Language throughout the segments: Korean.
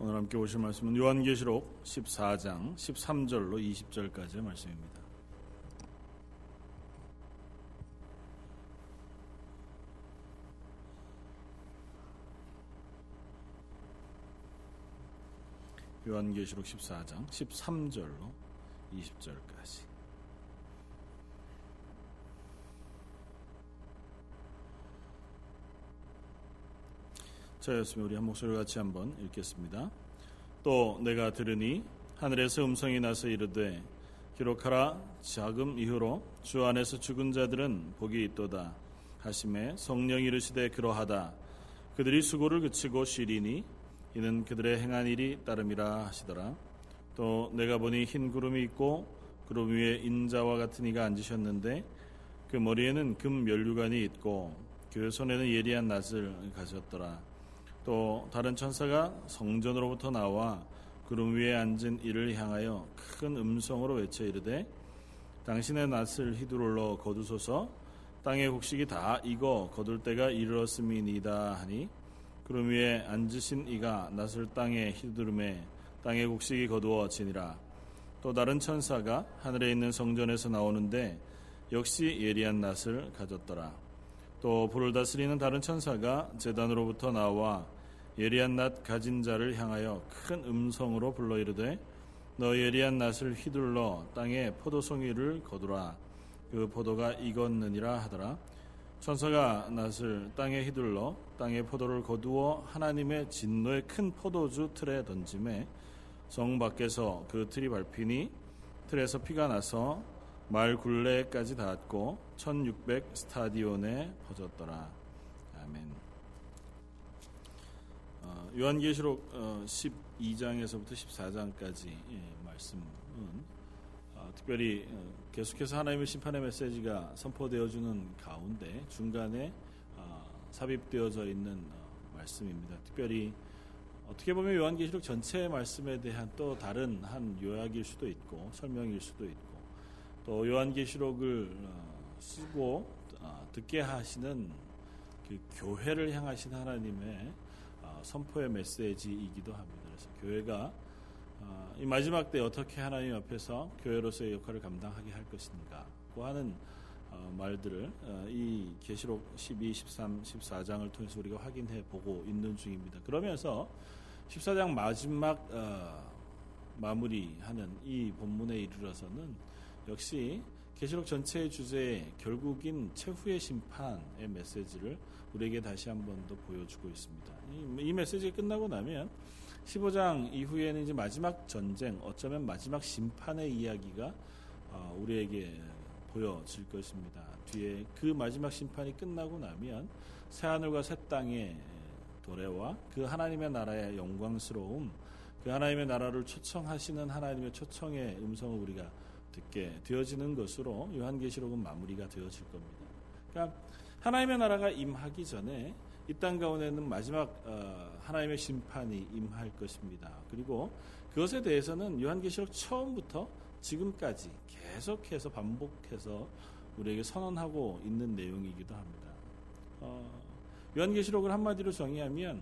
오늘 함께 오실 말씀은 요한계시록 14장 13절로 20절까지의 말씀입니다. 요한계시록 14장 13절로 20절까지 자였으면 우리 한 목소리 같이 한번 읽겠습니다. 또 내가 들으니 하늘에서 음성이 나서 이르되 기록하라 자금 이후로 주 안에서 죽은 자들은 복이 있도다. 하심에 성령이 이르시되 그러하다. 그들이 수고를 그치고 쉬리니 이는 그들의 행한 일이 따름이라 하시더라. 또 내가 보니 흰 구름이 있고 구름 위에 인자와 같은 이가 앉으셨는데 그 머리에는 금 면류관이 있고 그 손에는 예리한 낫을 가졌더라 또 다른 천사가 성전으로부터 나와 구름 위에 앉은 이를 향하여 큰 음성으로 외쳐 이르되 당신의 낫을 휘두르러 거두소서. 땅의 곡식이 다 익어 거둘 때가 이르렀음이니이다 하니 구름 위에 앉으신 이가 낫을 땅에 휘두름에 땅의 곡식이 거두어지니라. 또 다른 천사가 하늘에 있는 성전에서 나오는데 역시 예리한 낫을 가졌더라. 또 불을 다스리는 다른 천사가 제단으로부터 나와 예리한 낫 가진 자를 향하여 큰 음성으로 불러 이르되 너 예리한 낫을 휘둘러 땅에 포도송이를 거두라. 그 포도가 익었느니라 하더라. 천사가 낫을 땅에 휘둘러 땅에 포도를 거두어 하나님의 진노의 큰 포도주 틀에 던짐에 성 밖에서 그 틀이 밟히니 틀에서 피가 나서 말 굴레까지 닿았고 1600 스타디온에 퍼졌더라. 아멘. 어, 요한계시록 12장에서부터 어, 14장까지 예, 말씀은 어, 특별히 계속해서 하나님의 심판의 메시지가 선포되어주는 가운데 중간에 삽입되어져 있는 말씀입니다. 특별히 어떻게 보면 요한계시록 전체의 말씀에 대한 또 다른 한 요약일 수도 있고 설명일 수도 있고 또 요한계시록을 쓰고 듣게 하시는 그 교회를 향하신 하나님의 선포의 메시지이기도 합니다. 그래서 교회가 어, 이 마지막 때 어떻게 하나님 앞에서 교회로서의 역할을 감당하게 할 것인가 고 하는 어, 말들을 어, 이 계시록 12, 13, 14장을 통해서 우리가 확인해 보고 있는 중입니다. 그러면서 14장 마지막 마무리하는 이 본문에 이르러서는 역시 계시록 전체의 주제에 결국인 최후의 심판의 메시지를 우리에게 다시 한 번 더 보여주고 있습니다. 이, 이 메시지가 끝나고 나면 15장 이후에는 이제 마지막 전쟁, 어쩌면 마지막 심판의 이야기가 어, 우리에게 보여질 것입니다. 뒤에 그 마지막 심판이 끝나고 나면 새 하늘과 새 땅의 도래와 그 하나님의 나라의 영광스러움, 그 하나님의 나라를 초청하시는 하나님의 초청의 음성을 우리가 듣게 되어지는 것으로 요한계시록은 마무리가 되어질 겁니다. 그러니까 하나님의 나라가 임하기 전에 이 땅 가운데는 마지막 어, 하나님의 심판이 임할 것입니다. 그리고 그것에 대해서는 요한계시록 처음부터 지금까지 계속해서 반복해서 우리에게 선언하고 있는 내용이기도 합니다. 어, 요한계시록을 한마디로 정의하면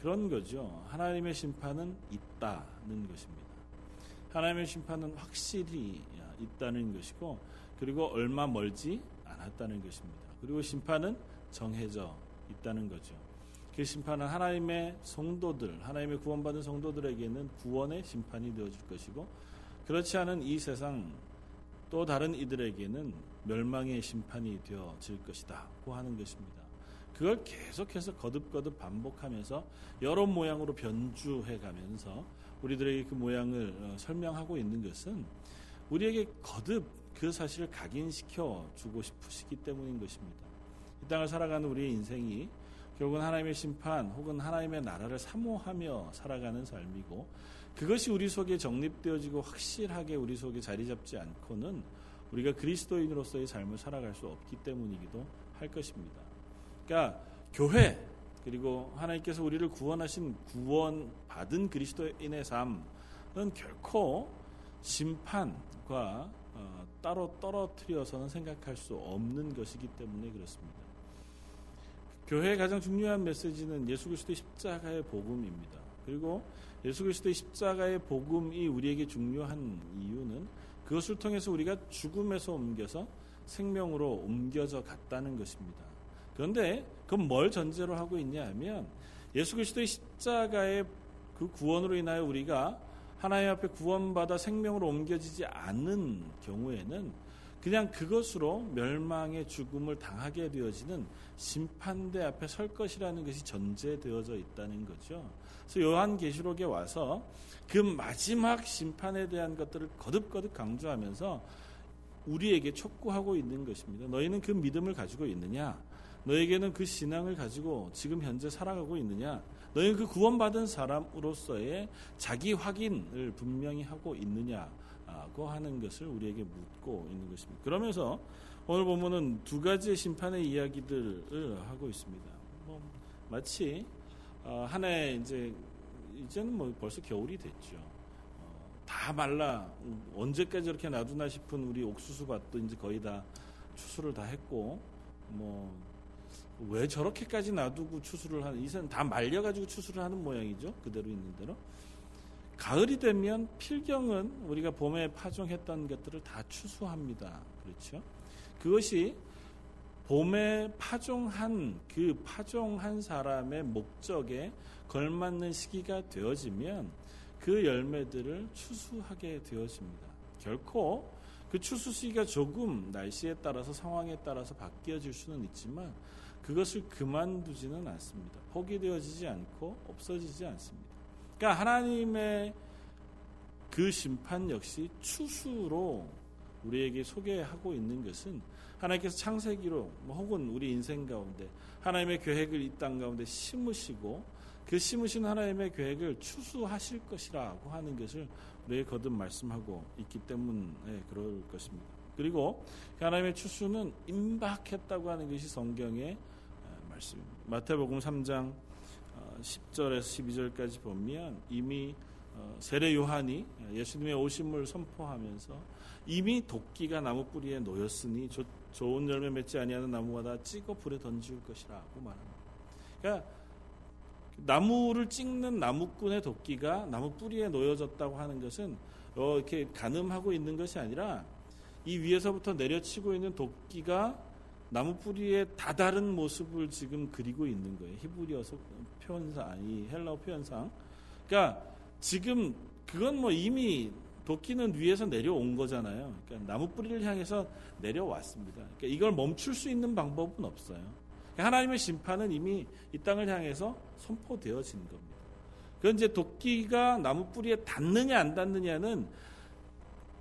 그런 거죠. 하나님의 심판은 있다는 것입니다. 하나님의 심판은 확실히 있다는 것이고 그리고 얼마 멀지 않았다는 것입니다. 그리고 심판은 정해져 있다는 거죠. 그 심판은 하나님의 성도들, 하나님의 구원받은 성도들에게는 구원의 심판이 되어줄 것이고 그렇지 않은 이 세상 또 다른 이들에게는 멸망의 심판이 되어질 것이다 고 하는 것입니다. 그걸 계속해서 거듭거듭 반복하면서 여러 모양으로 변주해 가면서 우리들에게 그 모양을 어, 설명하고 있는 것은 우리에게 거듭 그 사실을 각인시켜 주고 싶으시기 때문인 것입니다. 이 땅을 살아가는 우리의 인생이 결국은 하나님의 심판 혹은 하나님의 나라를 사모하며 살아가는 삶이고 그것이 우리 속에 정립되어지고 확실하게 우리 속에 자리 잡지 않고는 우리가 그리스도인으로서의 삶을 살아갈 수 없기 때문이기도 할 것입니다. 그러니까 교회 그리고 하나님께서 우리를 구원하신 구원 받은 그리스도인의 삶은 결코 심판과 어, 따로 떨어뜨려서는 생각할 수 없는 것이기 때문에 그렇습니다. 교회의 가장 중요한 메시지는 예수 그리스도의 십자가의 복음입니다. 그리고 예수 그리스도의 십자가의 복음이 우리에게 중요한 이유는 그것을 통해서 우리가 죽음에서 옮겨서 생명으로 옮겨져 갔다는 것입니다. 그런데 그건 뭘 전제로 하고 있냐 하면 예수 그리스도의 십자가의 그 구원으로 인하여 우리가 하나님 앞에 구원받아 생명으로 옮겨지지 않는 경우에는 그냥 그것으로 멸망의 죽음을 당하게 되어지는 심판대 앞에 설 것이라는 것이 전제되어져 있다는 거죠. 그래서 요한계시록에 와서 그 마지막 심판에 대한 것들을 거듭거듭 강조하면서 우리에게 촉구하고 있는 것입니다. 너희는 그 믿음을 가지고 있느냐? 너에게는 그 신앙을 가지고 지금 현재 살아가고 있느냐? 너희는 그 구원받은 사람으로서의 자기 확인을 분명히 하고 있느냐고 하는 것을 우리에게 묻고 있는 것입니다. 그러면서 오늘 보면은 두 가지의 심판의 이야기들을 하고 있습니다. 뭐 마치 어, 한해 이제 이제는 뭐 벌써 겨울이 됐죠. 어, 다 말라 언제까지 이렇게 놔두나 싶은 우리 옥수수 밭도 이제 거의 다 추수를 다 했고 뭐 왜 저렇게까지 놔두고 추수를 하는 이선 다 말려가지고 추수를 하는 모양이죠. 그대로 있는 대로. 가을이 되면 필경은 우리가 봄에 파종했던 것들을 다 추수합니다. 그렇죠? 그것이 봄에 파종한 그 파종한 사람의 목적에 걸맞는 시기가 되어지면 그 열매들을 추수하게 되어집니다. 결코 그 추수 시기가 조금 날씨에 따라서 상황에 따라서 바뀌어질 수는 있지만 그것을 그만두지는 않습니다. 포기되어지지 않고 없어지지 않습니다. 그러니까 하나님의 그 심판 역시 추수로 우리에게 소개하고 있는 것은 하나님께서 창세기로 뭐 혹은 우리 인생 가운데 하나님의 계획을 이 땅 가운데 심으시고 그 심으신 하나님의 계획을 추수하실 것이라고 하는 것을 우리에게 거듭 말씀하고 있기 때문에 그럴 것입니다. 그리고 그 하나님의 추수는 임박했다고 하는 것이 성경의 말씀입니다. 마태복음 3장 10절에서 어, 12절까지 보면 이미 어, 세례 요한이 예수님의 오심을 선포하면서 이미 도끼가 나무 뿌리에 놓였으니 조, 좋은 열매 맺지 아니하는 나무마다 찍어 불에 던질 것이라고 말합니다. 그러니까 나무를 찍는 나무꾼의 도끼가 나무 뿌리에 놓여졌다고 하는 것은 어, 이렇게 가늠하고 있는 것이 아니라 이 위에서부터 내려치고 있는 도끼가 나무 뿌리의 다다른 모습을 지금 그리고 있는 거예요. 히브리어서 표현상, 아니 헬라어 표현상. 그러니까 지금 그건 뭐 이미 도끼는 위에서 내려온 거잖아요. 그러니까 나무 뿌리를 향해서 내려왔습니다. 그러니까 이걸 멈출 수 있는 방법은 없어요. 그러니까 하나님의 심판은 이미 이 땅을 향해서 선포되어진 겁니다. 그건 이제 도끼가 나무 뿌리에 닿느냐 안 닿느냐는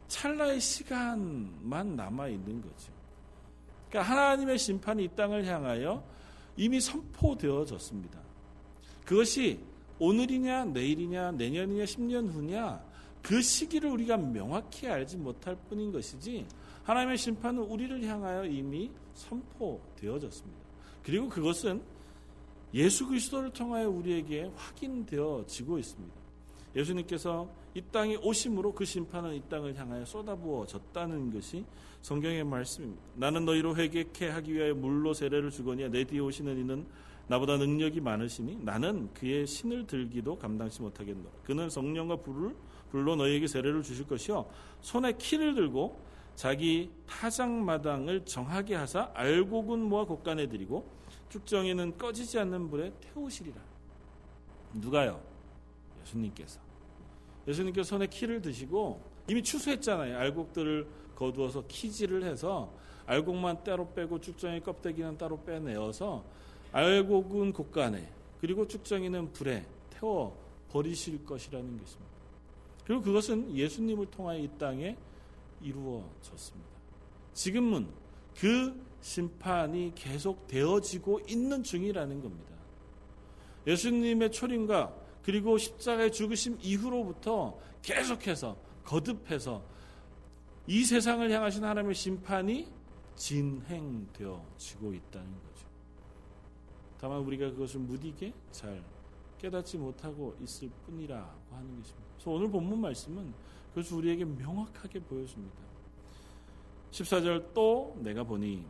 찰나의 시간만 남아 있는 거죠. 그러니까 하나님의 심판이 이 땅을 향하여 이미 선포되어졌습니다. 그것이 오늘이냐 내일이냐 내년이냐 10년 후냐 그 시기를 우리가 명확히 알지 못할 뿐인 것이지 하나님의 심판은 우리를 향하여 이미 선포되어졌습니다. 그리고 그것은 예수 그리스도를 통하여 우리에게 확인되어지고 있습니다. 예수님께서 이 땅에 오심으로 그 심판은 이 땅을 향하여 쏟아부어졌다는 것이 성경의 말씀입니다. 나는 너희로 회개케 하기 위하여 물로 세례를 주거니와 내 뒤에 오시는 이는 나보다 능력이 많으시니 나는 그의 신을 들기도 감당치 못하겠노라. 그는 성령과 불을 불로 너희에게 세례를 주실 것이요 손에 키를 들고 자기 타작마당을 정하게 하사 알곡은 모아 곳간에 드리고 쭉정이는 꺼지지 않는 불에 태우시리라. 누가요? 예수님께서. 예수님께서 손에 키를 드시고 이미 추수했잖아요. 알곡들을 거두어서 키질을 해서 알곡만 따로 빼고 쭉정이 껍데기는 따로 빼내어서 알곡은 곳간에 그리고 쭉정이는 불에 태워 버리실 것이라는 것입니다. 그리고 그것은 예수님을 통하여 이 땅에 이루어졌습니다. 지금은 그 심판이 계속 되어지고 있는 중이라는 겁니다. 예수님의 초림과 그리고 십자가의 죽으심 이후로부터 계속해서 거듭해서 이 세상을 향하신 하나님의 심판이 진행되어지고 있다는 거죠. 다만 우리가 그것을 무디게 잘 깨닫지 못하고 있을 뿐이라고 하는 것입니다. 그래서 오늘 본문 말씀은 그것을 우리에게 명확하게 보여줍니다. 14절 또 내가 보니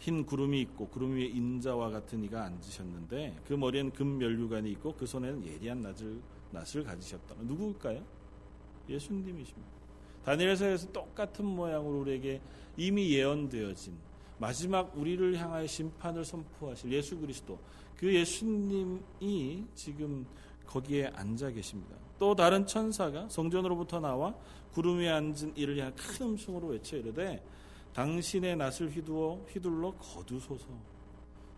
흰 구름이 있고 구름 위에 인자와 같은 이가 앉으셨는데 그 머리에는 금 면류관이 있고 그 손에는 예리한 낫을, 낫을 가지셨다. 누구일까요? 예수님이십니다. 다니엘서에서 똑같은 모양으로 우리에게 이미 예언되어진 마지막 우리를 향하여 심판을 선포하실 예수 그리스도 그 예수님이 지금 거기에 앉아 계십니다. 또 다른 천사가 성전으로부터 나와 구름 위에 앉은 이를 향해 큰 음성으로 외쳐 이르되 당신의 낫을 휘두어 휘둘러 거두소서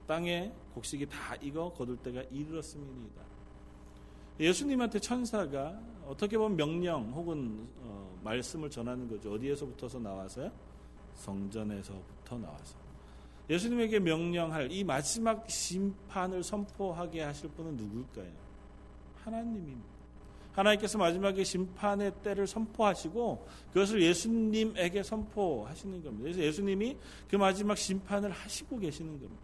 땅에 곡식이 다 익어 거둘 때가 이르렀음이니이다. 예수님한테 천사가 어떻게 보면 명령 혹은 어, 말씀을 전하는 거죠. 어디에서부터서 나와서요? 성전에서부터 나와서. 예수님에게 명령할 이 마지막 심판을 선포하게 하실 분은 누굴까요? 하나님입니다. 하나님께서 마지막에 심판의 때를 선포하시고 그것을 예수님에게 선포하시는 겁니다. 그래서 예수님이 그 마지막 심판을 하시고 계시는 겁니다.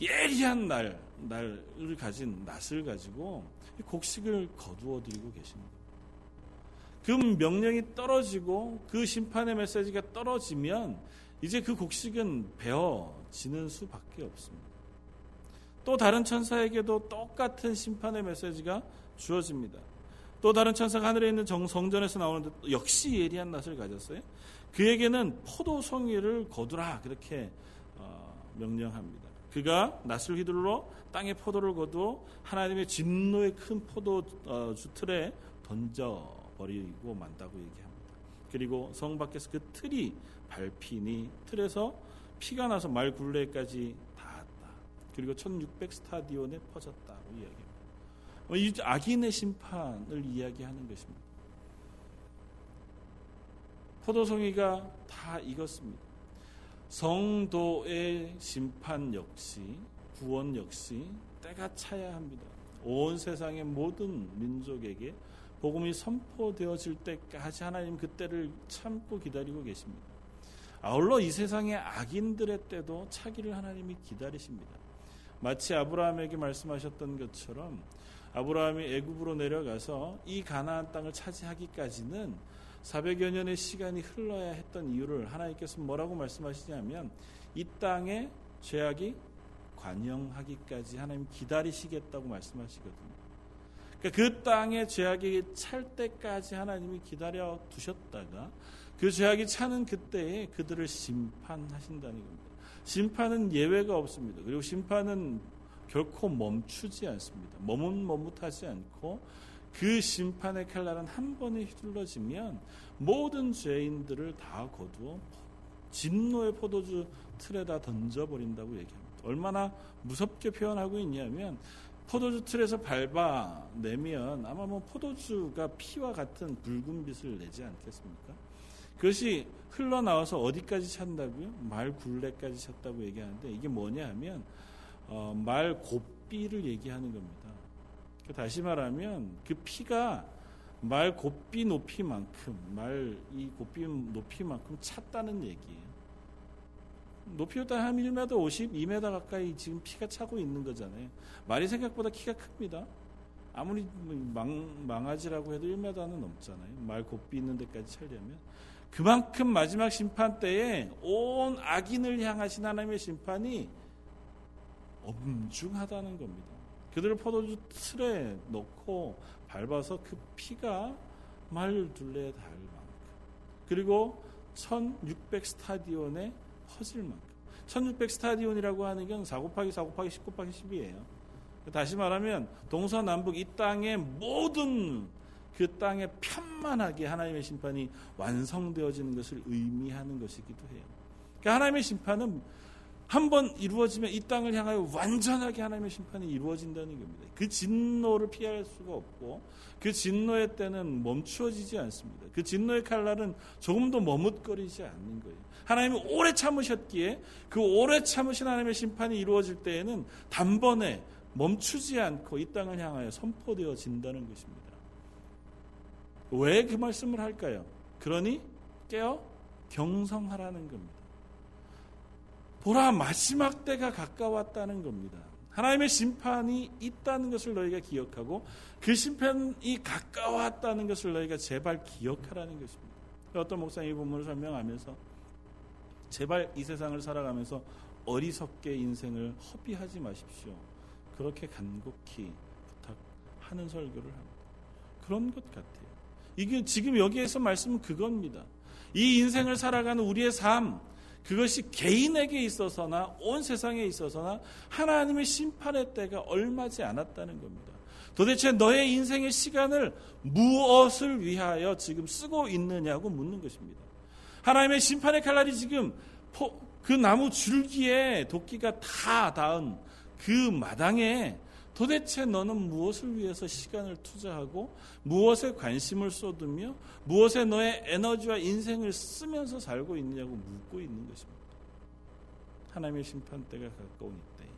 예리한 날, 날을 가진 낫을 가지고 곡식을 거두어 드리고 계시는 겁니다. 그 명령이 떨어지고 그 심판의 메시지가 떨어지면 이제 그 곡식은 베어지는 수밖에 없습니다. 또 다른 천사에게도 똑같은 심판의 메시지가 주어집니다. 또 다른 천사가 하늘에 있는 정 성전에서 나오는데 역시 예리한 낯을 가졌어요. 그에게는 포도 송이를 거두라 그렇게 어, 명령합니다. 그가 낯을 휘둘러 땅에 포도를 거두어 하나님의 진노의 큰 포도주 어, 틀에 던져 버리고 만다고 얘기합니다. 그리고 성 밖에서 그 틀이 밟히니 틀에서 피가 나서 말 굴레까지 닿았다. 그리고 1600 스타디온에 퍼졌다고. 어, 이 악인의 심판을 이야기하는 것입니다. 포도송이가 다 익었습니다. 성도의 심판 역시 구원 역시 때가 차야 합니다. 온 세상의 모든 민족에게 복음이 선포되어질 때까지 하나님 그때를 참고 기다리고 계십니다. 아울러 이 세상의 악인들의 때도 차기를 하나님이 기다리십니다. 마치 아브라함에게 말씀하셨던 것처럼 아브라함이 애굽으로 내려가서 이 가나안 땅을 차지하기까지는 400여 년의 시간이 흘러야 했던 이유를 하나님께서 뭐라고 말씀하시냐면 이 땅에 죄악이 관영하기까지 하나님 기다리시겠다고 말씀하시거든요. 그러니까 그 땅에 죄악이 찰 때까지 하나님이 기다려 두셨다가 그 죄악이 차는 그때에 그들을 심판하신다는 겁니다. 심판은 예외가 없습니다. 그리고 심판은 결코 멈추지 않습니다. 머뭇머뭇하지 않고 그 심판의 칼날은 한 번에 휘둘러지면 모든 죄인들을 다 거두어 진노의 포도주 틀에다 던져버린다고 얘기합니다. 얼마나 무섭게 표현하고 있냐면 포도주 틀에서 밟아내면 아마 뭐 포도주가 피와 같은 붉은 빛을 내지 않겠습니까? 그것이 흘러나와서 어디까지 찼다고요? 말 굴레까지 찼다고 얘기하는데 이게 뭐냐 하면 어, 말 곱비를 얘기하는 겁니다. 그 다시 말하면 그 피가 말 곱비 높이만큼 말 이 곱비 높이만큼 찼다는 얘기예요. 높이도 한 1m 50, 2m 가까이 지금 피가 차고 있는 거잖아요. 말이 생각보다 키가 큽니다. 아무리 뭐 망, 망아지라고 해도 1m는 넘잖아요. 말 곱비 있는 데까지 차려면. 그만큼 마지막 심판 때에 온 악인을 향하신 하나님의 심판이 엄중하다는 겁니다. 그들을 포도주 틀에 넣고 밟아서 그 피가 말 둘레에 닿을 만큼 그리고 1600 스타디온에 퍼질 만큼 1600 스타디온이라고 하는 건 4 곱하기 4 곱하기 10 곱하기 10이에요. 다시 말하면 동서남북 이 땅의 모든 그 땅에 편만하게 하나님의 심판이 완성되어지는 것을 의미하는 것이기도 해요. 그러니까 하나님의 심판은 한 번 이루어지면 이 땅을 향하여 완전하게 하나님의 심판이 이루어진다는 겁니다. 그 진노를 피할 수가 없고 그 진노의 때는 멈추어지지 않습니다. 그 진노의 칼날은 조금도 머뭇거리지 않는 거예요. 하나님이 오래 참으셨기에 그 오래 참으신 하나님의 심판이 이루어질 때에는 단번에 멈추지 않고 이 땅을 향하여 선포되어진다는 것입니다. 왜 그 말씀을 할까요? 그러니 깨어 경성하라는 겁니다. 보라 마지막 때가 가까웠다는 겁니다. 하나님의 심판이 있다는 것을 너희가 기억하고 그 심판이 가까웠다는 것을 너희가 제발 기억하라는 것입니다. 어떤 목사님 이 본문을 설명하면서 제발 이 세상을 살아가면서 어리석게 인생을 허비하지 마십시오. 그렇게 간곡히 부탁하는 설교를 합니다. 그런 것 같아요. 이게 지금 여기에서 말씀은 그겁니다. 이 인생을 살아가는 우리의 삶, 그것이 개인에게 있어서나 온 세상에 있어서나 하나님의 심판의 때가 얼마지 않았다는 겁니다. 도대체 너의 인생의 시간을 무엇을 위하여 지금 쓰고 있느냐고 묻는 것입니다. 하나님의 심판의 칼날이 지금 그 나무 줄기에 도끼가 다 닿은 그 마당에 도대체 너는 무엇을 위해서 시간을 투자하고 무엇에 관심을 쏟으며 무엇에 너의 에너지와 인생을 쓰면서 살고 있느냐고 묻고 있는 것입니다. 하나님의 심판때가 가까운 이때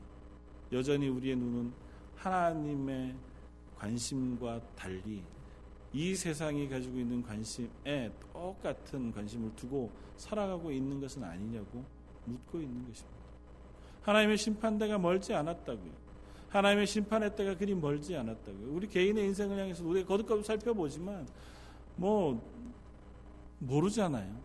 여전히 우리의 눈은 하나님의 관심과 달리 이 세상이 가지고 있는 관심에 똑같은 관심을 두고 살아가고 있는 것은 아니냐고 묻고 있는 것입니다. 하나님의 심판대가 멀지 않았다고요. 하나님의 심판의 때가 그리 멀지 않았다고요. 우리 개인의 인생을 향해서 우리가 거듭거듭 살펴보지만 뭐 모르잖아요.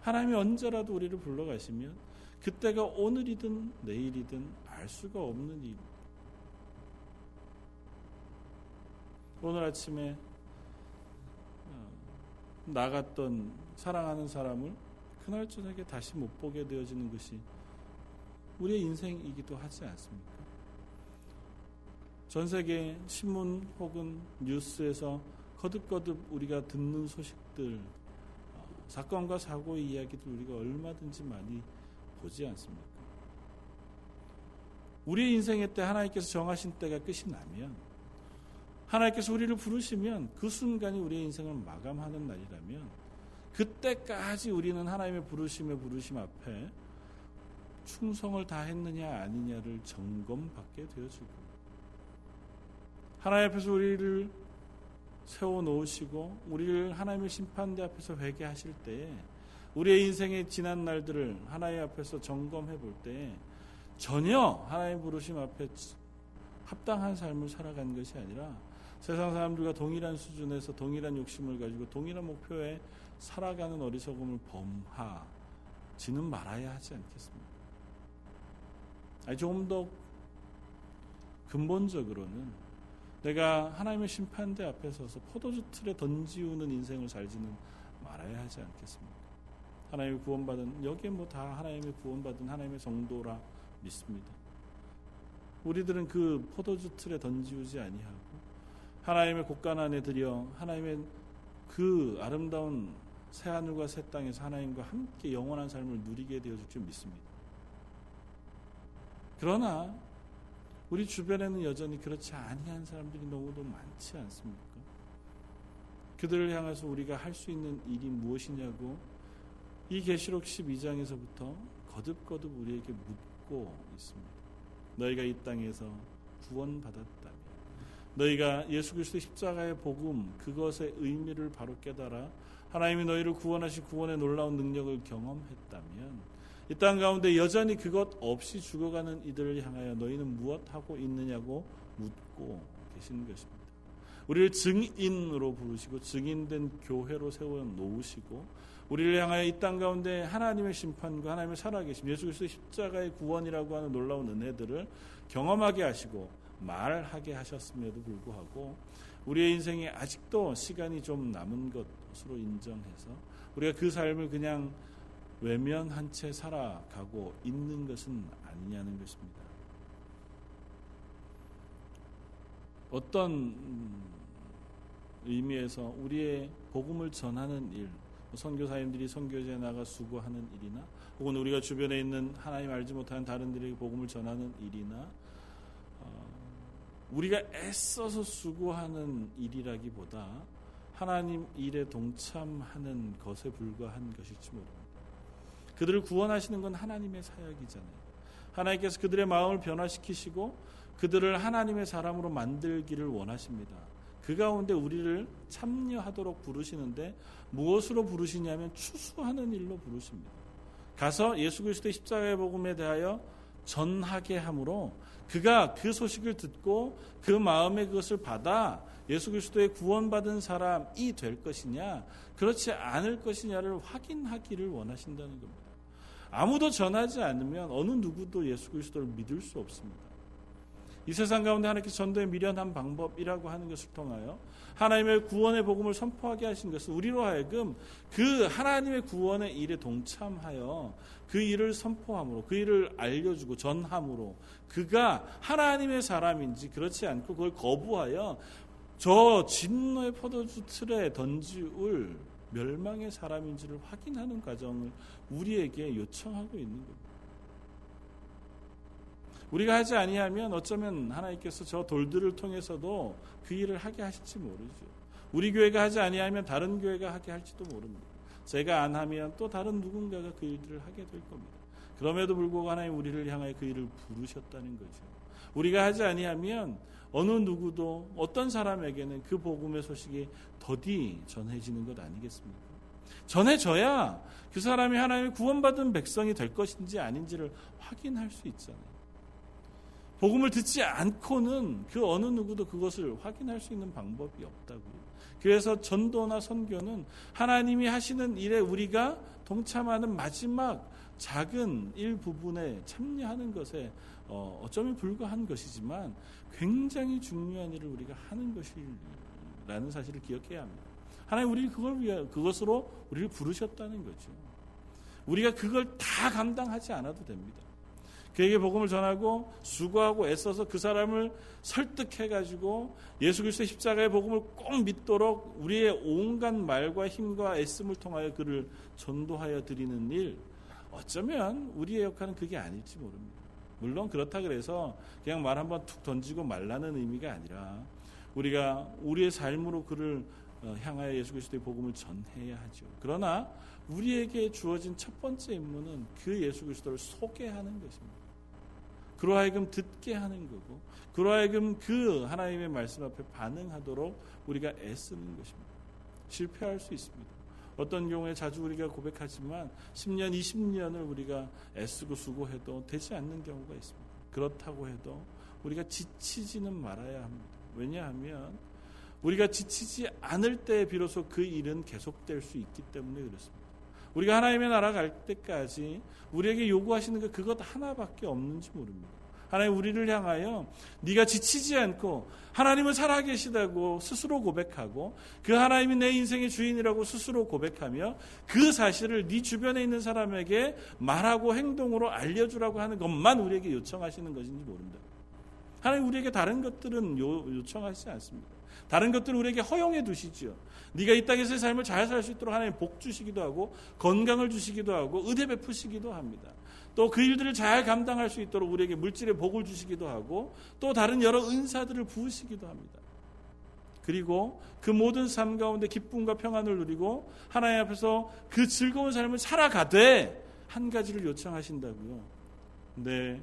하나님이 언제라도 우리를 불러가시면 그때가 오늘이든 내일이든 알 수가 없는 일. 오늘 아침에 어, 나갔던 사랑하는 사람을 그날 저녁에 다시 못 보게 되어지는 것이 우리의 인생이기도 하지 않습니까? 전 세계 신문 혹은 뉴스에서 거듭거듭 우리가 듣는 소식들, 어, 사건과 사고의 이야기들 우리가 얼마든지 많이 보지 않습니까? 우리의 인생의 때 하나님께서 정하신 때가 끝이 나면 하나님께서 우리를 부르시면 그 순간이 우리의 인생을 마감하는 날이라면 그때까지 우리는 하나님의 부르심의 부르심 앞에 충성을 다했느냐 아니냐를 점검받게 되어지고 하나님 앞에서 우리를 세워 놓으시고 우리를 하나님의 심판대 앞에서 회개하실 때에 우리의 인생의 지난 날들을 하나님 앞에서 점검해 볼때 전혀 하나님 부르심 앞에 합당한 삶을 살아가는 것이 아니라 세상 사람들과 동일한 수준에서 동일한 욕심을 가지고 동일한 목표에 살아가는 어리석음을 범하지는 말아야 하지 않겠습니까? 아니 조금 더 근본적으로는 내가 하나님의 심판대 앞에 서서 포도주 틀에 던지우는 인생을 살지는 말아야 하지 않겠습니까? 하나님의 구원받은 여기에 뭐 다 하나님의 구원받은 하나님의 성도라 믿습니다. 우리들은 그 포도주 틀에 던지우지 아니하고 하나님의 곳간 안에 들여 하나님의 그 아름다운 새 하늘과 새 땅에서 하나님과 함께 영원한 삶을 누리게 되어 줄 줄 믿습니다. 그러나 우리 주변에는 여전히 그렇지 아니한 사람들이 너무도 많지 않습니까? 그들을 향해서 우리가 할 수 있는 일이 무엇이냐고 이 계시록 12장에서부터 거듭거듭 우리에게 묻고 있습니다. 너희가 이 땅에서 구원받았다면 너희가 예수 그리스도의 십자가의 복음 그것의 의미를 바로 깨달아 하나님이 너희를 구원하신 구원의 놀라운 능력을 경험했다면 이 땅 가운데 여전히 그것 없이 죽어가는 이들을 향하여 너희는 무엇하고 있느냐고 묻고 계시는 것입니다. 우리를 증인으로 부르시고 증인된 교회로 세워 놓으시고 우리를 향하여 이 땅 가운데 하나님의 심판과 하나님의 살아계심 예수 그리스도 십자가의 구원이라고 하는 놀라운 은혜들을 경험하게 하시고 말하게 하셨음에도 불구하고 우리의 인생에 아직도 시간이 좀 남은 것으로 인정해서 우리가 그 삶을 그냥 외면한 채 살아가고 있는 것은 아니냐는 것입니다. 어떤 의미에서 우리의 복음을 전하는 일, 뭐 선교사님들이 선교지에 나가 수고하는 일이나 혹은 우리가 주변에 있는 하나님 알지 못하는 다른 들에게 복음을 전하는 일이나 어, 우리가 애써서 수고하는 일이라기보다 하나님 일에 동참하는 것에 불과한 것일지 모릅니다. 그들을 구원하시는 건 하나님의 사역이잖아요. 하나님께서 그들의 마음을 변화시키시고 그들을 하나님의 사람으로 만들기를 원하십니다. 그 가운데 우리를 참여하도록 부르시는데 무엇으로 부르시냐면 추수하는 일로 부르십니다. 가서 예수 그리스도의 십자가의 복음에 대하여 전하게 함으로 그가 그 소식을 듣고 그 마음에 그것을 받아 예수 그리스도의 구원받은 사람이 될 것이냐 그렇지 않을 것이냐를 확인하기를 원하신다는 겁니다. 아무도 전하지 않으면 어느 누구도 예수 그리스도를 믿을 수 없습니다. 이 세상 가운데 하나님께서 전도에 미련한 방법이라고 하는 것을 통하여 하나님의 구원의 복음을 선포하게 하신 것은 우리로 하여금 그 하나님의 구원의 일에 동참하여 그 일을 선포함으로 그 일을 알려주고 전함으로 그가 하나님의 사람인지 그렇지 않고 그걸 거부하여 저 진노의 포도주 틀에 던지울 멸망의 사람인지를 확인하는 과정을 우리에게 요청하고 있는 겁니다. 우리가 하지 아니하면 어쩌면 하나님께서 저 돌들을 통해서도 그 일을 하게 하실지 모르죠. 우리 교회가 하지 아니하면 다른 교회가 하게 할지도 모릅니다. 제가 안 하면 또 다른 누군가가 그 일들을 하게 될 겁니다. 그럼에도 불구하고 하나님 우리를 향하여 그 일을 부르셨다는 거죠. 우리가 하지 아니하면 어느 누구도 어떤 사람에게는 그 복음의 소식이 더디 전해지는 것 아니겠습니까? 전해져야 그 사람이 하나님의 구원받은 백성이 될 것인지 아닌지를 확인할 수 있잖아요. 복음을 듣지 않고는 그 어느 누구도 그것을 확인할 수 있는 방법이 없다고요. 그래서 전도나 선교는 하나님이 하시는 일에 우리가 동참하는 마지막 작은 일부분에 참여하는 것에 어, 어쩌면 불과한 것이지만 굉장히 중요한 일을 우리가 하는 것이라는 사실을 기억해야 합니다. 하나님 우리 그걸 위해 그것으로 우리를 부르셨다는 거죠. 우리가 그걸 다 감당하지 않아도 됩니다. 그에게 복음을 전하고 수고하고 애써서 그 사람을 설득해 가지고 예수 그리스도의 십자가의 복음을 꼭 믿도록 우리의 온갖 말과 힘과 애씀을 통하여 그를 전도하여 드리는 일 어쩌면 우리의 역할은 그게 아닐지 모릅니다. 물론 그렇다 그래서 그냥 말 한번 툭 던지고 말라는 의미가 아니라 우리가 우리의 삶으로 그를 어, 향하여 예수 그리스도의 복음을 전해야 하죠. 그러나 우리에게 주어진 첫 번째 임무는 그 예수 그리스도를 소개하는 것입니다. 그로 하여금 듣게 하는 거고 그로 하여금 그 하나님의 말씀 앞에 반응하도록 우리가 애쓰는 것입니다. 실패할 수 있습니다. 어떤 경우에 자주 우리가 고백하지만 10년, 20년을 우리가 애쓰고 수고해도 되지 않는 경우가 있습니다. 그렇다고 해도 우리가 지치지는 말아야 합니다. 왜냐하면 우리가 지치지 않을 때 비로소 그 일은 계속될 수 있기 때문에 그렇습니다. 우리가 하나님의 나라 갈 때까지 우리에게 요구하시는 게 그것 하나밖에 없는지 모릅니다. 하나님 우리를 향하여 네가 지치지 않고 하나님은 살아계시다고 스스로 고백하고 그 하나님이 내 인생의 주인이라고 스스로 고백하며 그 사실을 네 주변에 있는 사람에게 말하고 행동으로 알려주라고 하는 것만 우리에게 요청하시는 것인지 모릅니다. 하나님 우리에게 다른 것들은 요, 요청하시지 않습니다. 다른 것들을 우리에게 허용해 두시죠. 네가 이 땅에서의 삶을 잘 살 수 있도록 하나님 복 주시기도 하고 건강을 주시기도 하고 의대 베푸시기도 합니다. 또 그 일들을 잘 감당할 수 있도록 우리에게 물질의 복을 주시기도 하고 또 다른 여러 은사들을 부으시기도 합니다. 그리고 그 모든 삶 가운데 기쁨과 평안을 누리고 하나님 앞에서 그 즐거운 삶을 살아가되 한 가지를 요청하신다고요. 내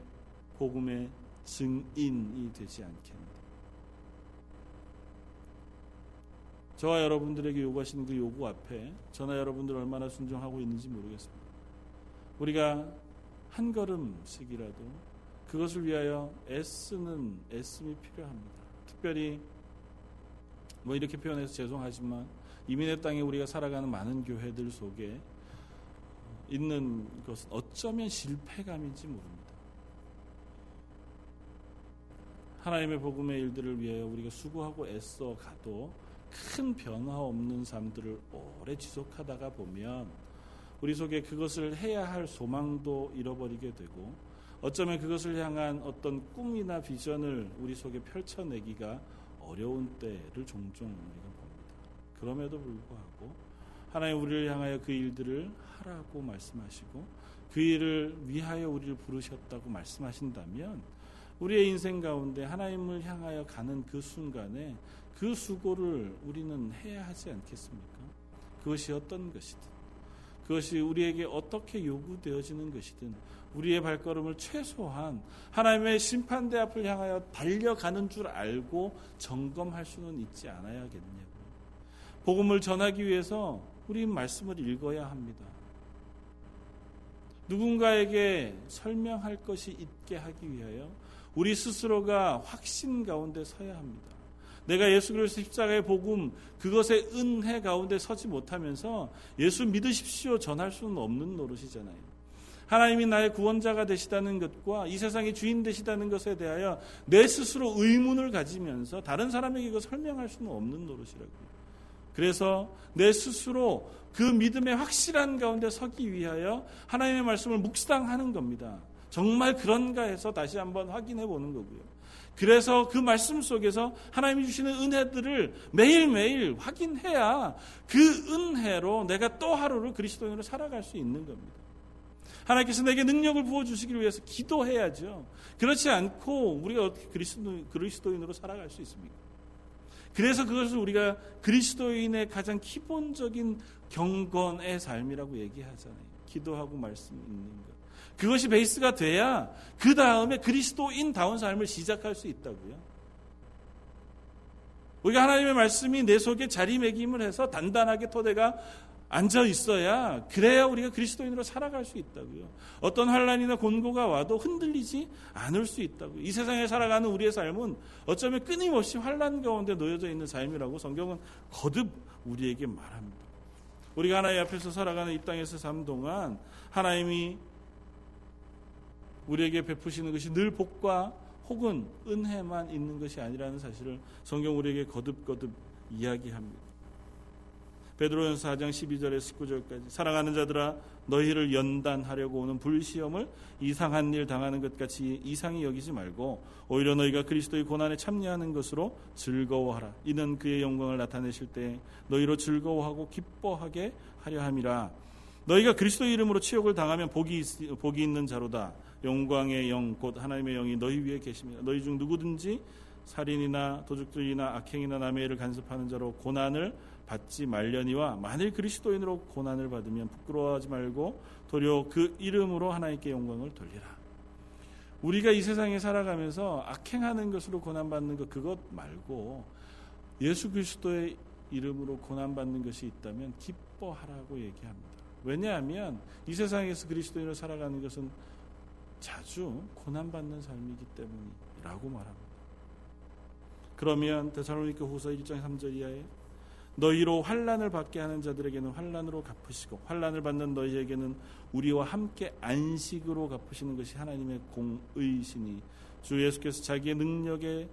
복음의 증인이 되지 않겠는가. 저와 여러분들에게 요구하시는 그 요구 앞에 저나 여러분들 얼마나 순종하고 있는지 모르겠습니다. 우리가 한 걸음씩이라도 그것을 위하여 애쓰는 애씀이 필요합니다. 특별히 뭐 이렇게 표현해서 죄송하지만 이민의 땅에 우리가 살아가는 많은 교회들 속에 있는 것은 어쩌면 실패감인지 모릅니다. 하나님의 복음의 일들을 위하여 우리가 수고하고 애써 가도 큰 변화 없는 삶들을 오래 지속하다가 보면 우리 속에 그것을 해야 할 소망도 잃어버리게 되고 어쩌면 그것을 향한 어떤 꿈이나 비전을 우리 속에 펼쳐내기가 어려운 때를 종종 우리가 봅니다. 그럼에도 불구하고 하나님 우리를 향하여 그 일들을 하라고 말씀하시고 그 일을 위하여 우리를 부르셨다고 말씀하신다면 우리의 인생 가운데 하나님을 향하여 가는 그 순간에 그 수고를 우리는 해야 하지 않겠습니까? 그것이 어떤 것이든 그것이 우리에게 어떻게 요구되어지는 것이든 우리의 발걸음을 최소한 하나님의 심판대 앞을 향하여 달려가는 줄 알고 점검할 수는 있지 않아야겠냐고요. 복음을 전하기 위해서 우리 말씀을 읽어야 합니다. 누군가에게 설명할 것이 있게 하기 위하여 우리 스스로가 확신 가운데 서야 합니다. 내가 예수 그리스도 십자가의 복음 그것의 은혜 가운데 서지 못하면서 예수 믿으십시오 전할 수는 없는 노릇이잖아요. 하나님이 나의 구원자가 되시다는 것과 이 세상의 주인 되시다는 것에 대하여 내 스스로 의문을 가지면서 다른 사람에게 이거 설명할 수는 없는 노릇이라고요. 그래서 내 스스로 그 믿음의 확실한 가운데 서기 위하여 하나님의 말씀을 묵상하는 겁니다. 정말 그런가 해서 다시 한번 확인해 보는 거고요. 그래서 그 말씀 속에서 하나님이 주시는 은혜들을 매일매일 확인해야 그 은혜로 내가 또 하루를 그리스도인으로 살아갈 수 있는 겁니다. 하나님께서 내게 능력을 부어주시기 위해서 기도해야죠. 그렇지 않고 우리가 어떻게 그리스도, 그리스도인으로 살아갈 수 있습니까? 그래서 그것을 우리가 그리스도인의 가장 기본적인 경건의 삶이라고 얘기하잖아요. 기도하고 말씀 읽는 것. 그것이 베이스가 돼야 그 다음에 그리스도인다운 삶을 시작할 수 있다고요. 우리가 하나님의 말씀이 내 속에 자리매김을 해서 단단하게 토대가 앉아 있어야 그래야 우리가 그리스도인으로 살아갈 수 있다고요. 어떤 환란이나 곤고가 와도 흔들리지 않을 수 있다고요. 이 세상에 살아가는 우리의 삶은 어쩌면 끊임없이 환란 가운데 놓여져 있는 삶이라고 성경은 거듭 우리에게 말합니다. 우리가 하나님 앞에서 살아가는 이 땅에서 삶 동안 하나님이 우리에게 베푸시는 것이 늘 복과 혹은 은혜만 있는 것이 아니라는 사실을 성경 우리에게 거듭거듭 이야기합니다. 베드로전서 4장 12절에 19절까지 사랑하는 자들아 너희를 연단하려고 오는 불시험을 이상한 일 당하는 것 같이 이상히 여기지 말고 오히려 너희가 그리스도의 고난에 참여하는 것으로 즐거워하라. 이는 그의 영광을 나타내실 때 너희로 즐거워하고 기뻐하게 하려 함이라. 너희가 그리스도 이름으로 치욕을 당하면 복이 복이 있는 자로다 영광의 영 곧 하나님의 영이 너희 위에 계십니다 너희 중 누구든지 살인이나 도둑질이나 악행이나 남의 일을 간섭하는 자로 고난을 받지 말려니와 만일 그리스도인으로 고난을 받으면 부끄러워하지 말고 도리어 그 이름으로 하나님께 영광을 돌리라. 우리가 이 세상에 살아가면서 악행하는 것으로 고난받는 것 그것 말고 예수 그리스도의 이름으로 고난받는 것이 있다면 기뻐하라고 얘기합니다. 왜냐하면 이 세상에서 그리스도인으로 살아가는 것은 자주 고난받는 삶이기 때문이라고 말합니다. 그러면 데살로니가 후서 1장 3절 이하에 너희로 환란을 받게 하는 자들에게는 환란으로 갚으시고 환란을 받는 너희에게는 우리와 함께 안식으로 갚으시는 것이 하나님의 공의시니 주 예수께서 자기의 능력의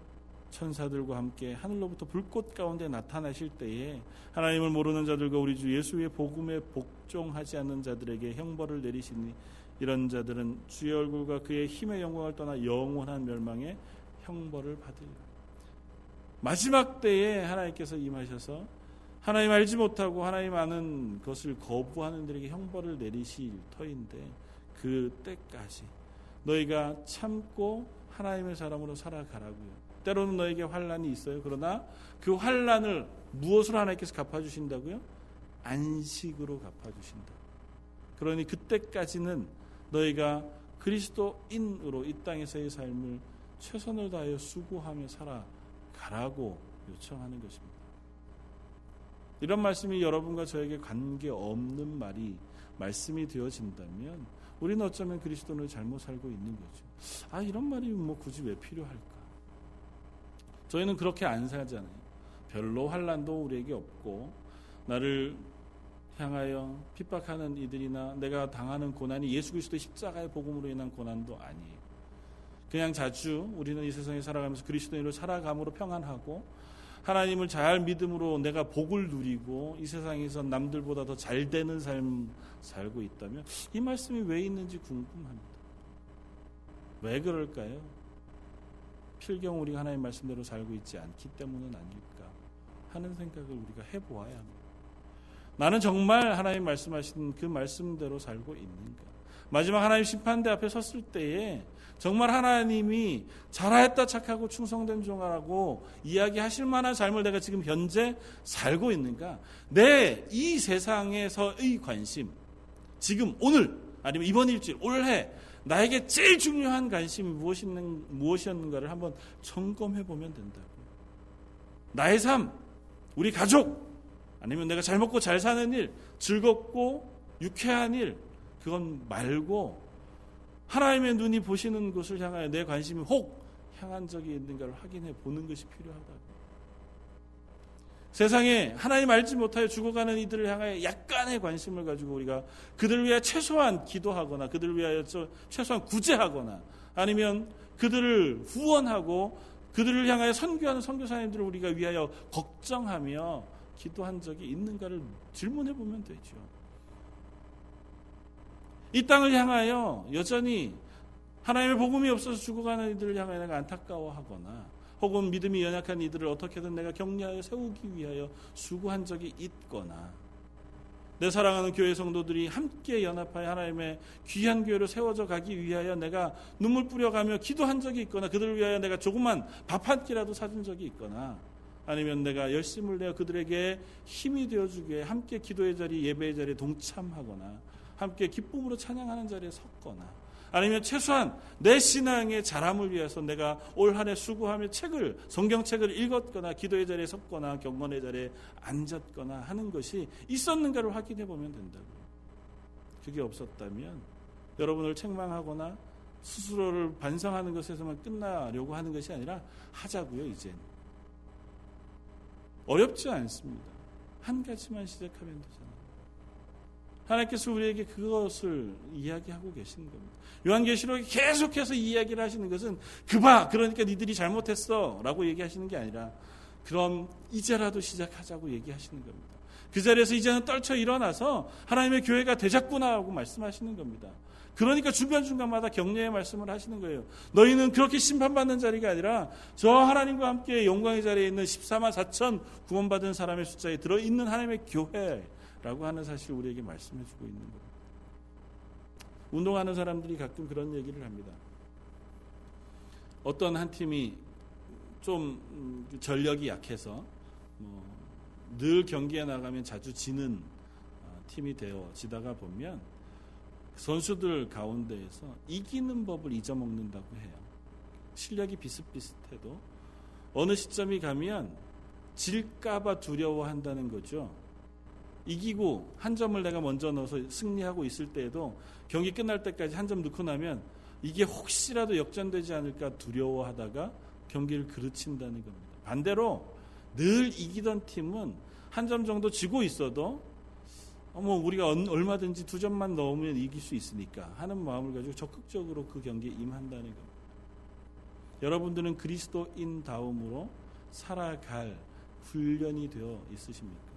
천사들과 함께 하늘로부터 불꽃 가운데 나타나실 때에 하나님을 모르는 자들과 우리 주 예수의 복음에 복종하지 않는 자들에게 형벌을 내리시니 이런 자들은 주의 얼굴과 그의 힘의 영광을 떠나 영원한 멸망의 형벌을 받으리라. 마지막 때에 하나님께서 임하셔서 하나님 알지 못하고 하나님 아는 것을 거부하는 들에게 형벌을 내리실 터인데 그 때까지 너희가 참고 하나님의 사람으로 살아가라고요. 때로는 너에게 환란이 있어요. 그러나 그 환란을 무엇으로 하나님께서 갚아주신다고요? 안식으로 갚아주신다. 그러니 그때까지는 너희가 그리스도인으로 이 땅에서의 삶을 최선을 다하여 수고하며 살아가라고 요청하는 것입니다. 이런 말씀이 여러분과 저에게 관계없는 말이 말씀이 되어진다면 우리는 어쩌면 그리스도를 잘못 살고 있는 거죠. 아, 이런 말이 뭐 굳이 왜 필요할까? 저희는 그렇게 안 살잖아요. 별로 환란도 우리에게 없고 나를 향하여 핍박하는 이들이나 내가 당하는 고난이 예수 그리스도의 십자가의 복음으로 인한 고난도 아니에요. 그냥 자주 우리는 이 세상에 살아가면서 그리스도인으로 살아감으로 평안하고 하나님을 잘 믿음으로 내가 복을 누리고 이 세상에서 남들보다 더 잘 되는 삶 살고 있다면 이 말씀이 왜 있는지 궁금합니다. 왜 그럴까요? 필경 우리가 하나님 말씀대로 살고 있지 않기 때문은 아닐까 하는 생각을 우리가 해보아야 합니다. 나는 정말 하나님 말씀하신 그 말씀대로 살고 있는가? 마지막 하나님 심판대 앞에 섰을 때에 정말 하나님이 잘하였다 착하고 충성된 종아라고 이야기하실 만한 삶을 내가 지금 현재 살고 있는가? 내 이 세상에서의 관심, 지금 오늘 아니면 이번 일주일 올해 나에게 제일 중요한 관심이 무엇이었는가를 한번 점검해 보면 된다고. 나의 삶, 우리 가족, 아니면 내가 잘 먹고 잘 사는 일, 즐겁고 유쾌한 일, 그건 말고 하나님의 눈이 보시는 곳을 향하여 내 관심이 혹 향한 적이 있는가를 확인해 보는 것이 필요하다. 세상에 하나님 알지 못하여 죽어가는 이들을 향하여 약간의 관심을 가지고 우리가 그들을 위해 최소한 기도하거나 그들을 위하여 최소한 구제하거나 아니면 그들을 후원하고 그들을 향하여 선교하는 선교사님들을 우리가 위하여 걱정하며 기도한 적이 있는가를 질문해 보면 되죠. 이 땅을 향하여 여전히 하나님의 복음이 없어서 죽어가는 이들을 향하여 내가 안타까워하거나 혹은 믿음이 연약한 이들을 어떻게든 내가 격려하여 세우기 위하여 수고한 적이 있거나 내 사랑하는 교회 성도들이 함께 연합하여 하나님의 귀한 교회로 세워져 가기 위하여 내가 눈물 뿌려가며 기도한 적이 있거나 그들을 위하여 내가 조그만 밥 한 끼라도 사준 적이 있거나 아니면 내가 열심을 내어 그들에게 힘이 되어주기 위해 함께 기도의 자리, 예배의 자리에 동참하거나 함께 기쁨으로 찬양하는 자리에 섰거나 아니면 최소한 내 신앙의 자람을 위해서 내가 올 한 해 수고하며 책을 성경책을 읽었거나 기도의 자리에 섰거나 경건의 자리에 앉았거나 하는 것이 있었는가를 확인해 보면 된다고요. 그게 없었다면 여러분을 책망하거나 스스로를 반성하는 것에서만 끝나려고 하는 것이 아니라 하자고요, 이젠. 어렵지 않습니다. 한 가지만 시작하면 되잖아요. 하나님께서 우리에게 그것을 이야기하고 계시는 겁니다. 요한계시록에 계속해서 이야기를 하시는 것은 그봐 그러니까 니들이 잘못했어 라고 얘기하시는 게 아니라 그럼 이제라도 시작하자고 얘기하시는 겁니다. 그 자리에서 이제는 떨쳐 일어나서 하나님의 교회가 되자꾸나 하고 말씀하시는 겁니다. 그러니까 중간중간마다 격려의 말씀을 하시는 거예요. 너희는 그렇게 심판받는 자리가 아니라 저 하나님과 함께 영광의 자리에 있는 14만 4천 구원받은 사람의 숫자에 들어있는 하나님의 교회 라고 하는 사실 우리에게 말씀해 주고 있는 겁니다. 운동하는 사람들이 가끔 그런 얘기를 합니다. 어떤 한 팀이 좀 음, 전력이 약해서 뭐 늘 경기에 나가면 자주 지는 어, 팀이 되어 지다가 보면 선수들 가운데에서 이기는 법을 잊어먹는다고 해요. 실력이 비슷비슷해도 어느 시점이 가면 질까봐 두려워한다는 거죠. 이기고 한 점을 내가 먼저 넣어서 승리하고 있을 때에도 경기 끝날 때까지 한 점 넣고 나면 이게 혹시라도 역전되지 않을까 두려워하다가 경기를 그르친다는 겁니다. 반대로 늘 이기던 팀은 한 점 정도 지고 있어도 뭐 우리가 얼마든지 두 점만 넣으면 이길 수 있으니까 하는 마음을 가지고 적극적으로 그 경기에 임한다는 겁니다. 여러분들은 그리스도인 다음으로 살아갈 훈련이 되어 있으십니까?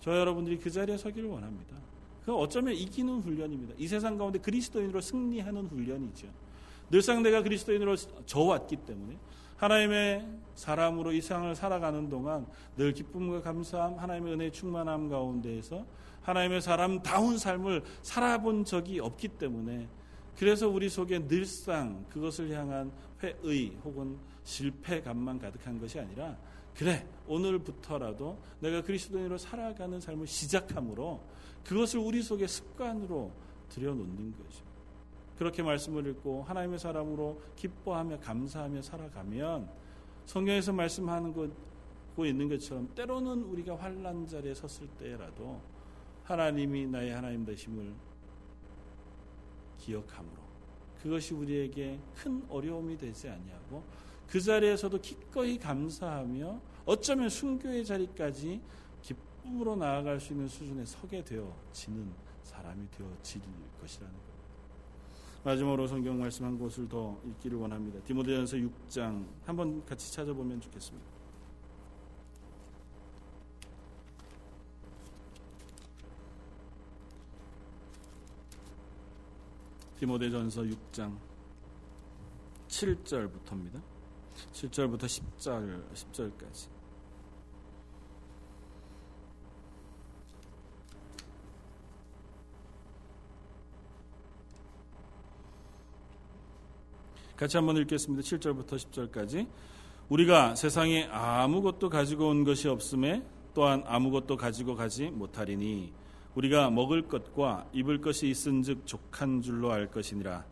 저 여러분들이 그 자리에 서기를 원합니다. 그 어쩌면 이기는 훈련입니다. 이 세상 가운데 그리스도인으로 승리하는 훈련이죠. 늘상 내가 그리스도인으로 져왔기 때문에 하나님의 사람으로 이 세상을 살아가는 동안 늘 기쁨과 감사함, 하나님의 은혜 충만함 가운데에서 하나님의 사람다운 삶을 살아본 적이 없기 때문에 그래서 우리 속에 늘상 그것을 향한 회의 혹은 실패감만 가득한 것이 아니라 그래 오늘부터라도 내가 그리스도인으로 살아가는 삶을 시작함으로 그것을 우리 속에 습관으로 들여놓는 거죠. 그렇게 말씀을 읽고 하나님의 사람으로 기뻐하며 감사하며 살아가면 성경에서 말씀하는 것고 있는 것처럼 때로는 우리가 환란 자리에 섰을 때라도 하나님이 나의 하나님 되심을 기억함으로 그것이 우리에게 큰 어려움이 되지 아니하고 그 자리에서도 기꺼이 감사하며 어쩌면 순교의 자리까지 기쁨으로 나아갈 수 있는 수준에 서게 되어지는 사람이 되어질 것이라는 것. 마지막으로 성경 말씀 한 곳을 더 읽기를 원합니다. 디모데전서 6장 한번 같이 찾아보면 좋겠습니다. 디모데전서 6장 7절부터입니다. 7절부터 10절 10절까지. 같이 한번 읽겠습니다. 7절부터 10절까지. 우리가 세상에 아무것도 가지고 온 것이 없음에 또한 아무것도 가지고 가지 못하리니 우리가 먹을 것과 입을 것이 있은즉 족한 줄로 알 것이니라.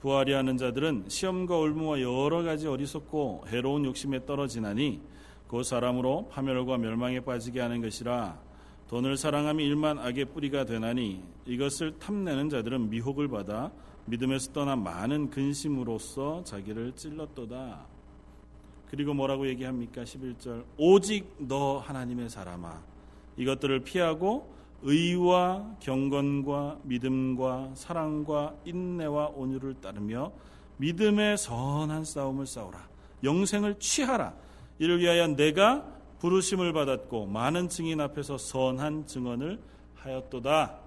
부활이 하는 자들은 시험과 올무와 여러 가지 어리석고 해로운 욕심에 떨어지나니 그 사람으로 파멸과 멸망에 빠지게 하는 것이라 돈을 사랑함이 일만 악의 뿌리가 되나니 이것을 탐내는 자들은 미혹을 받아 믿음에서 떠나 많은 근심으로써 자기를 찔렀도다. 그리고 뭐라고 얘기합니까? 11절. 오직 너 하나님의 사람아. 이것들을 피하고 의와 경건과 믿음과 사랑과 인내와 온유를 따르며 믿음의 선한 싸움을 싸우라. 영생을 취하라. 이를 위하여 내가 부르심을 받았고 많은 증인 앞에서 선한 증언을 하였도다.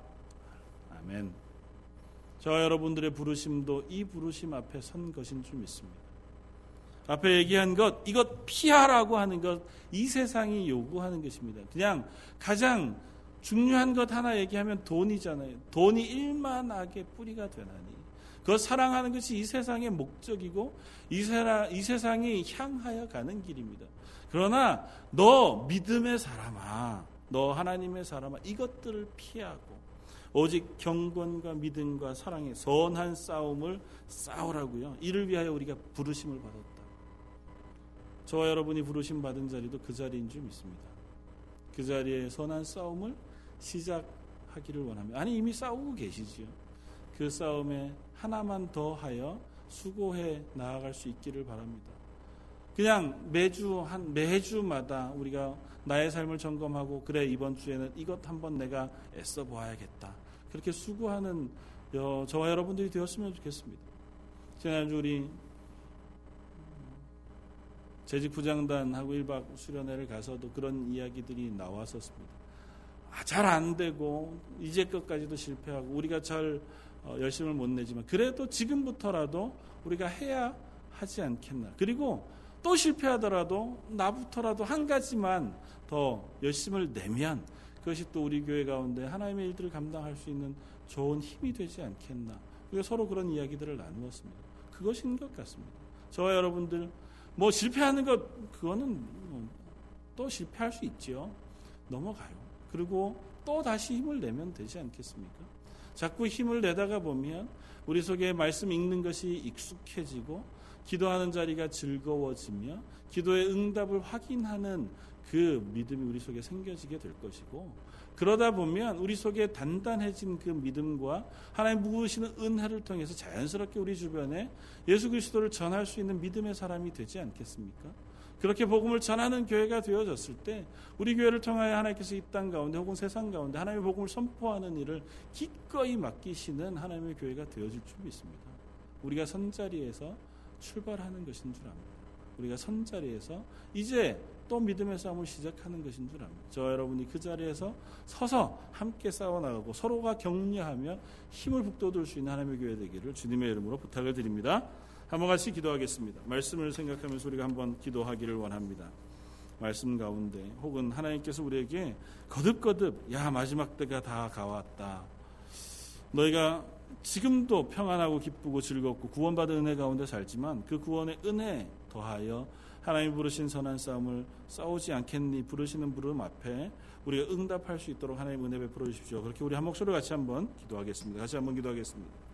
아멘. 저와 여러분들의 부르심도 이 부르심 앞에 선 것인 줄 믿습니다. 앞에 얘기한 것, 이것 피하라고 하는 것, 이 세상이 요구하는 것입니다. 그냥 가장 중요한 것 하나 얘기하면 돈이잖아요. 돈이 일만하게 뿌리가 되나니. 그 사랑하는 것이 이 세상의 목적이고 이, 세라, 이 세상이 향하여 가는 길입니다. 그러나 너 믿음의 사람아, 너 하나님의 사람아, 이것들을 피하고 오직 경건과 믿음과 사랑의 선한 싸움을 싸우라고요. 이를 위하여 우리가 부르심을 받았다. 저와 여러분이 부르심 받은 자리도 그 자리인 줄 믿습니다. 그 자리에 선한 싸움을 시작하기를 원합니다. 아니 이미 싸우고 계시지요. 그 싸움에 하나만 더 하여 수고해 나아갈 수 있기를 바랍니다. 그냥 매주 한 매주마다 우리가 나의 삶을 점검하고 그래 이번 주에는 이것 한번 내가 애써 보아야겠다. 그렇게 수고하는 저와 여러분들이 되었으면 좋겠습니다. 지난주 우리 재직 부장단하고 1박 수련회를 가서도 그런 이야기들이 나왔었습니다. 아, 잘 안 되고 이제 끝까지도 실패하고 우리가 잘 어, 열심을 못 내지만 그래도 지금부터라도 우리가 해야 하지 않겠나. 그리고 또 실패하더라도 나부터라도 한 가지만 더 열심을 내면 그것이 또 우리 교회 가운데 하나님의 일들을 감당할 수 있는 좋은 힘이 되지 않겠나. 우리가 서로 그런 이야기들을 나누었습니다. 그것인 것 같습니다. 저와 여러분들 뭐 실패하는 것 그거는 또 실패할 수 있지요. 넘어가요. 그리고 또 다시 힘을 내면 되지 않겠습니까? 자꾸 힘을 내다가 보면 우리 속에 말씀 읽는 것이 익숙해지고 기도하는 자리가 즐거워지며 기도의 응답을 확인하는 그 믿음이 우리 속에 생겨지게 될 것이고 그러다 보면 우리 속에 단단해진 그 믿음과 하나님 부으시는 은혜를 통해서 자연스럽게 우리 주변에 예수 그리스도를 전할 수 있는 믿음의 사람이 되지 않겠습니까? 그렇게 복음을 전하는 교회가 되어졌을 때 우리 교회를 통하여 하나님께서 이 땅 가운데 혹은 세상 가운데 하나님의 복음을 선포하는 일을 기꺼이 맡기시는 하나님의 교회가 되어질 줄 믿습니다. 우리가 선자리에서 출발하는 것인 줄 압니다. 우리가 선 자리에서 이제 또 믿음의 싸움을 시작하는 것인 줄 압니다. 저 여러분이 그 자리에서 서서 함께 싸워나가고 서로가 격려하며 힘을 북돋을 수 있는 하나님의 교회 되기를 주님의 이름으로 부탁을 드립니다. 한번 같이 기도하겠습니다. 말씀을 생각하면서 우리가 한번 기도하기를 원합니다. 말씀 가운데 혹은 하나님께서 우리에게 거듭거듭 야 마지막 때가 다 가왔다. 너희가 지금도 평안하고 기쁘고 즐겁고 구원받은 은혜 가운데 살지만 그 구원의 은혜 더하여 하나님 부르신 선한 싸움을 싸우지 않겠니 부르시는 부름 앞에 우리가 응답할 수 있도록 하나님 은혜 베풀어 주십시오. 그렇게 우리 한 목소리 같이 한번 기도하겠습니다. 같이 한번 기도하겠습니다.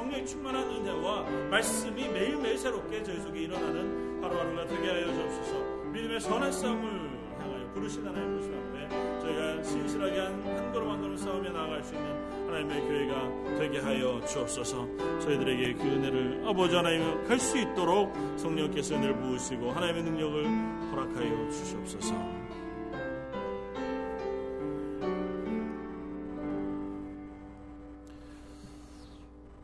성령의 충만한 은혜와 말씀이 매일매일 새롭게 저희 속에 일어나는 하루하루가 되게 하여 주옵소서. 믿음의 선한 싸움을 향하여 부르신 하나님 부르심 앞에 저희가 신실하게 한, 한 걸음 한 걸음 싸우며 나아갈 수 있는 하나님의 교회가 되게 하여 주옵소서. 저희들에게 그 은혜를 아버지 하나님 갈수 있도록 성령께서 은혜를 부으시고 하나님의 능력을 허락하여 주시옵소서.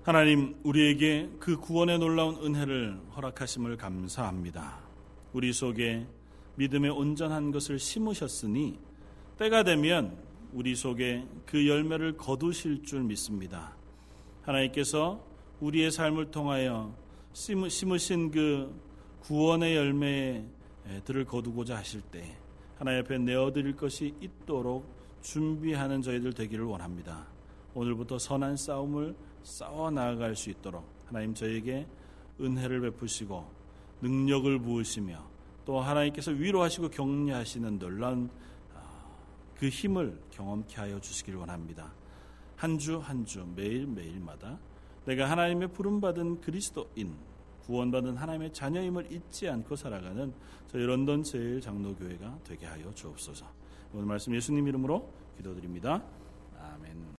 하나님, 우리에게 그 구원의 놀라운 은혜를 허락하심을 감사합니다. 우리 속에 믿음의 온전한 것을 심으셨으니 때가 되면 우리 속에 그 열매를 거두실 줄 믿습니다. 하나님께서 우리의 삶을 통하여 심으신 그 구원의 열매들을 거두고자 하실 때 하나님 앞에 내어드릴 것이 있도록 준비하는 저희들 되기를 원합니다. 오늘부터 선한 싸움을 싸워 나아갈 수 있도록 하나님 저에게 은혜를 베푸시고 능력을 부으시며 또 하나님께서 위로하시고 격려하시는 놀라운 아, 그 힘을 경험케 하여 주시기를 원합니다. 한 주 한 주 매일 매일마다 내가 하나님의 부름 받은 그리스도인 구원받은 하나님의 자녀임을 잊지 않고 살아가는 저희 런던 제일 장로교회가 되게 하여 주옵소서. 오늘 말씀 예수님 이름으로 기도드립니다. 아멘.